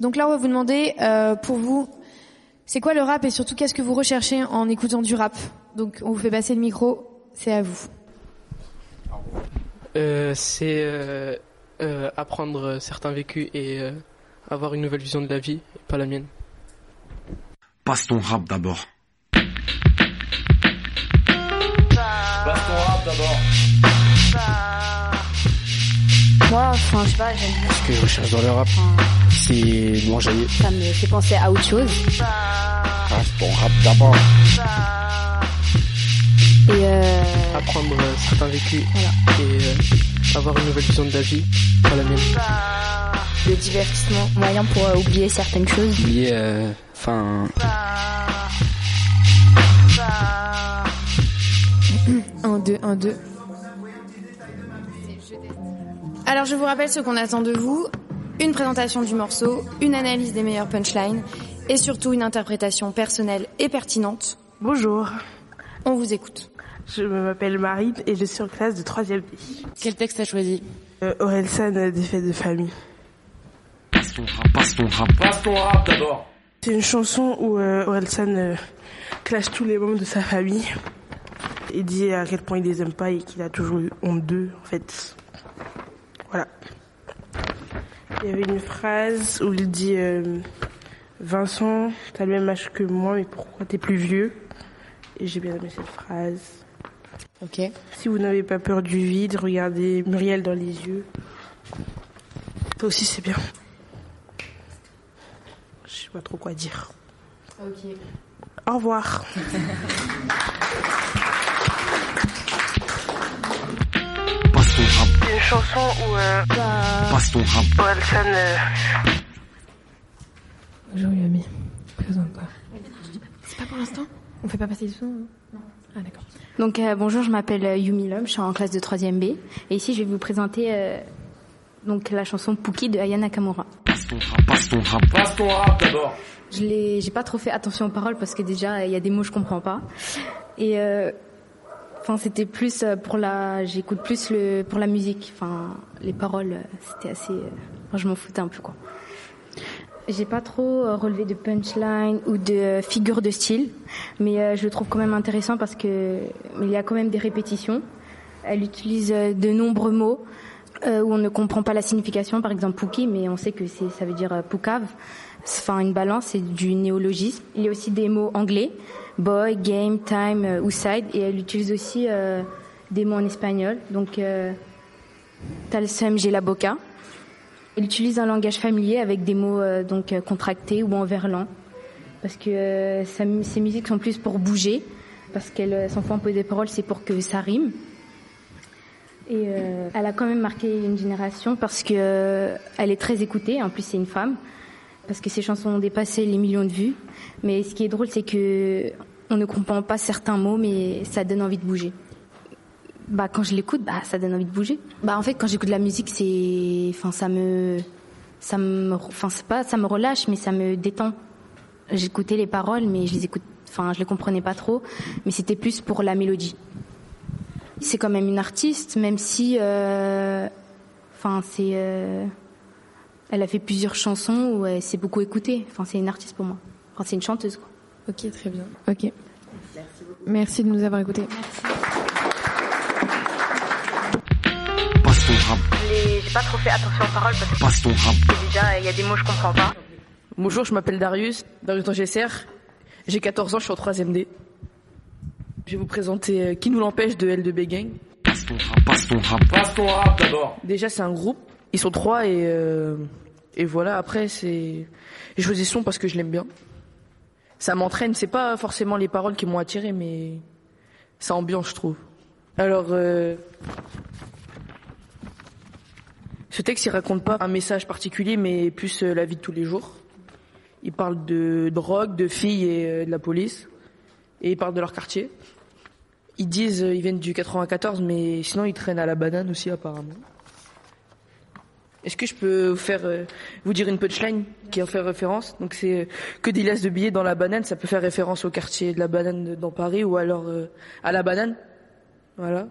Donc là, on va vous demander, euh, pour vous, c'est quoi le rap et surtout qu'est-ce que vous recherchez en écoutant du rap? Donc, on vous fait passer le micro, c'est à vous. Euh, c'est euh, euh, apprendre certains vécus et euh, avoir une nouvelle vision de la vie, pas la mienne. Passe ton rap d'abord. Moi, enfin, je sais pas, j'aime bien. Ce que je recherche dans le rap, c'est. Ça me fait penser à autre chose. Passe ton rap d'abord. Et euh, Apprendre euh, certains vécus Voilà. et euh, avoir une nouvelle vision de la vie, pas la mienne. le divertissement, moyen pour euh, oublier certaines choses. Oublier, euh, enfin, Un, deux, un, deux. Alors, je vous rappelle ce qu'on attend de vous. Une présentation du morceau, une analyse des meilleures punchlines et surtout une interprétation personnelle et pertinente. Bonjour, On vous écoute. je m'appelle Marine et je suis en classe de 3e B. Quel texte t'as choisi? Euh, Orelsan, euh, des fêtes de famille. Passe ton rap, passe ton rap. Passe ton rap d'abord. C'est une chanson où euh, Orelsan euh, clash tous les membres de sa famille. Il dit à quel point il les aime pas et qu'il a toujours eu honte d'eux, en fait. Voilà. Il y avait une phrase où il dit euh, Vincent, t'as le même âge que moi, mais pourquoi t'es plus vieux? Et j'ai bien aimé cette phrase. Ok. Si vous n'avez pas peur du vide, regardez Muriel dans les yeux. Ça aussi, c'est bien. Je sais pas trop quoi dire. Ok. Au revoir. chanson où euh, passe ton rap. Orelsan euh, Bonjour Yami, présente-toi. C'est pas pour l'instant On fait pas passer le son Non. Ah d'accord. Donc euh, bonjour, je m'appelle euh, Yumi Lom, je suis en classe de 3e B. Et ici, je vais vous présenter euh, donc la chanson Pookie de Aya Nakamura. Passe ton rap, passe ton rap. Passe ton rap d'abord. Je l'ai, j'ai pas trop fait attention aux paroles parce que déjà il y a des mots que je comprends pas. Et euh, enfin c'était plus euh, pour la, j'écoute plus le pour la musique. Enfin les paroles euh, c'était assez, euh, enfin, je m'en foutais un peu quoi. J'ai pas trop relevé de punchline ou de figure de style, mais je le trouve quand même intéressant parce que il y a quand même des répétitions. Elle utilise de nombreux mots où on ne comprend pas la signification, par exemple Pookie, mais on sait que c'est, ça veut dire Poucave. Enfin, une balance, c'est du néologisme. Il y a aussi des mots anglais, boy, game, time euh, ou side, et elle utilise aussi euh, des mots en espagnol. Donc, euh, talsem, j'ai la boca. Elle utilise un langage familier avec des mots euh, donc contractés ou en verlan, parce que ses musiques sont plus pour bouger, parce qu'elle s'en fout un peu des paroles, c'est pour que ça rime. Et elle a quand même marqué une génération parce que elle est très écoutée. En plus, c'est une femme parce que ses chansons ont dépassé les millions de vues. Mais ce qui est drôle, c'est que on ne comprend pas certains mots, mais ça donne envie de bouger. Bah, quand je l'écoute, bah, ça donne envie de bouger. Bah, en fait, quand j'écoute la musique, c'est, enfin, ça me, ça me, enfin, c'est pas, ça me relâche, mais ça me détend. J'écoutais les paroles, mais je les écoute, enfin, je les comprenais pas trop, mais c'était plus pour la mélodie. C'est quand même une artiste, même si, euh, enfin, c'est, euh, elle a fait plusieurs chansons où elle s'est beaucoup écoutée. Enfin, c'est une artiste pour moi. Enfin, c'est une chanteuse. Ok, très bien. Ok. Merci de nous avoir écoutés. Passe ton rap, J'ai pas trop fait attention aux paroles parce passe ton rap. que déjà, il y a des mots que je comprends pas. Bonjour, je m'appelle Darius, Darius Dangesser. J'ai 14 ans, je suis en 3ème D. Je vais vous présenter euh, Qui nous l'empêche de L2B Gang. Passe ton rap, passe ton rap. Passe ton rap d'abord. Déjà, c'est un groupe Ils sont trois et, euh, et voilà, après, c'est. J'ai choisi son parce que je l'aime bien. Ça m'entraîne, c'est pas forcément les paroles qui m'ont attiré, mais ça ambiance, je trouve. Alors, euh, ce texte, il raconte pas un message particulier, mais plus euh, la vie de tous les jours. Il parle de drogue, de filles et euh, de la police. Et il parle de leur quartier. Ils disent, ils viennent du 94, mais sinon ils traînent à la banane aussi apparemment. Est-ce que je peux vous faire euh, vous dire une punchline qui en fait référence? Donc c'est euh, que des liasses de billets dans la banane, ça peut faire référence au quartier de la banane dans Paris ou alors euh, à la banane. Voilà.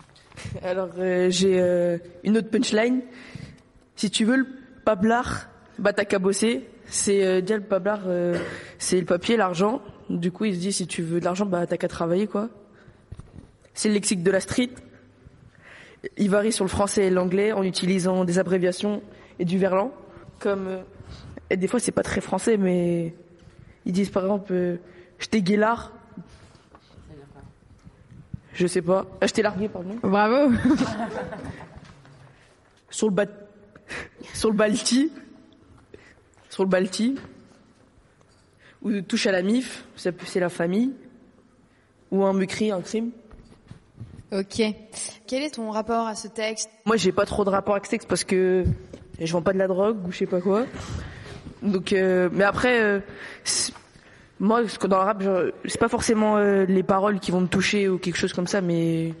Alors j'ai une autre punchline. Si tu veux le pablard, bah t'as qu'à bosser. C'est déjà le pablard, c'est le papier, l'argent. Du coup il se dit si tu veux de l'argent, bah t'as qu'à travailler quoi. C'est le lexique de la street. Il varie sur le français et l'anglais en utilisant des abréviations et du verlan. Comme euh, et des fois c'est pas très français, mais ils disent par exemple euh, je t'ai guélard. Je sais pas. Je t'ai largué, pardon. Bravo. sur le bat... sur le balti. Sur le balti. Ou touche à la mif, c'est la famille. Ou un mucri, un crime. Ok. Quel est ton rapport à ce texte? Moi, j'ai pas trop de rapport avec ce texte parce que je vends pas de la drogue ou je sais pas quoi. Donc, euh, mais après, euh, moi, ce que dans le rap, c'est pas forcément euh, les paroles qui vont me toucher ou quelque chose comme ça, mais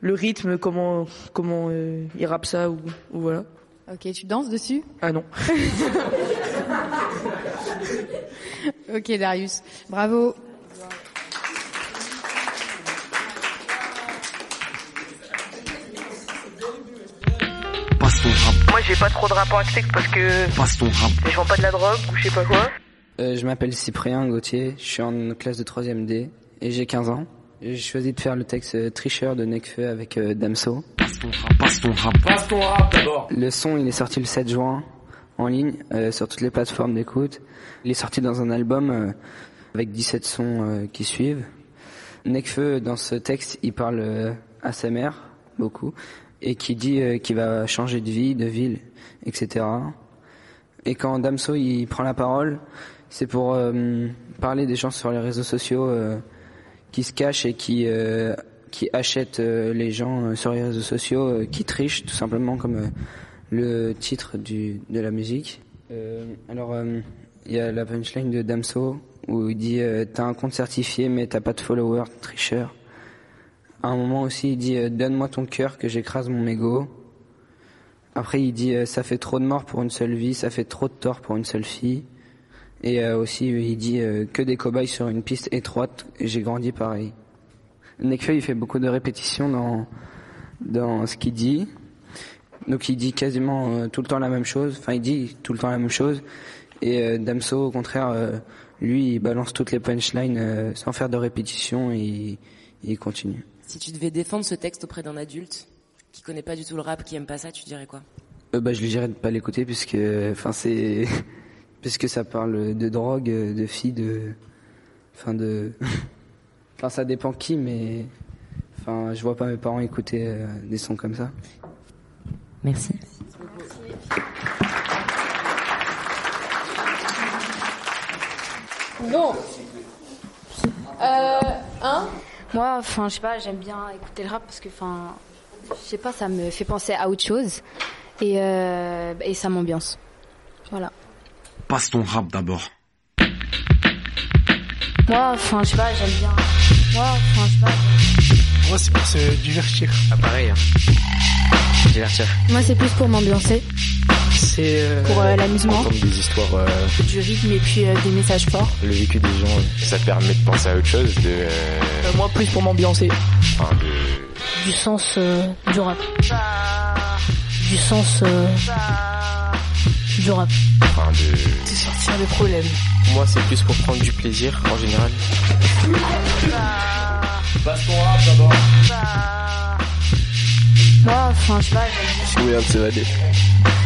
le rythme, comment, comment il rappe ça ou, ou voilà. Ok, tu danses dessus? Ah non. Ok, Darius. Bravo. Passe ton rap, Moi, j'ai pas trop de rapport avec ce texte parce que passe ton rap. je vends pas de la drogue ou je sais pas quoi. Euh, je m'appelle Cyprien Gauthier, je suis en classe de 3ème D et j'ai 15 ans. J'ai choisi de faire le texte euh, Tricheur de Nekfeu avec euh, Damso. Passe ton rap, passe ton rap. Passe ton rap d'abord. Le son, il est sorti le 7 juin en ligne euh, sur toutes les plateformes d'écoute. Il est sorti dans un album euh, avec 17 sons euh, qui suivent. Nekfeu, dans ce texte, il parle euh, à sa mère, beaucoup, et qui dit euh, qu'il va changer de vie, de ville, etc. Et quand Damso, il prend la parole, c'est pour euh, parler des gens sur les réseaux sociaux euh, qui se cachent et qui euh, qui achètent euh, les gens euh, sur les réseaux sociaux, qui trichent tout simplement comme le titre du de la musique. Alors il y a la punchline de Damso où il dit t'as un compte certifié mais t'as pas de followers, tricheur. À un moment aussi il dit euh, donne-moi ton cœur que j'écrase mon ego. Après il dit euh, ça fait trop de morts pour une seule vie, ça fait trop de tort pour une seule fille. Et euh, aussi, il dit euh, que des cobayes sur une piste étroite. J'ai grandi pareil. Nekfeu, il fait beaucoup de répétitions dans dans ce qu'il dit. Donc il dit quasiment euh, tout le temps la même chose. Enfin, il dit tout le temps la même chose. Et euh, Damso, au contraire, lui, il balance toutes les punchlines sans faire de répétition et il continue. Si tu devais défendre ce texte auprès d'un adulte qui connaît pas du tout le rap, qui aime pas ça, tu dirais quoi? Euh, bah, je lui dirais de pas l'écouter puisque, enfin, c'est, puisque ça parle de drogue, de filles, de, enfin, de, enfin, ça dépend qui, mais, enfin, je vois pas mes parents écouter euh, des sons comme ça. Merci. Bon. Euh, hein Moi, enfin, je sais pas, j'aime bien écouter le rap parce que, enfin, je sais pas, ça me fait penser à autre chose et, euh, et ça m'ambiance. Voilà. Passe ton rap d'abord. Moi, enfin, je sais pas, j'aime bien. Moi, enfin, je sais pas. Moi, c'est pour se divertir. Ah, pareil, hein. Divertir. Moi, c'est plus pour m'ambiancer, C'est euh, pour euh, l'amusement, des histoires, euh, du rythme et puis euh, des messages forts. le vécu des gens, ça permet de penser à autre chose, de, euh, Euh, moi, plus pour m'ambiancer. enfin, de, Du sens euh, du rap. Du sens euh, du rap. enfin, de, C'est sortir des problèmes. Moi, c'est plus pour prendre du plaisir, en général. Passe ton rap d'abord. Moi, enfin, je sais pas, j'aime bien. c'est moyen de s'évader.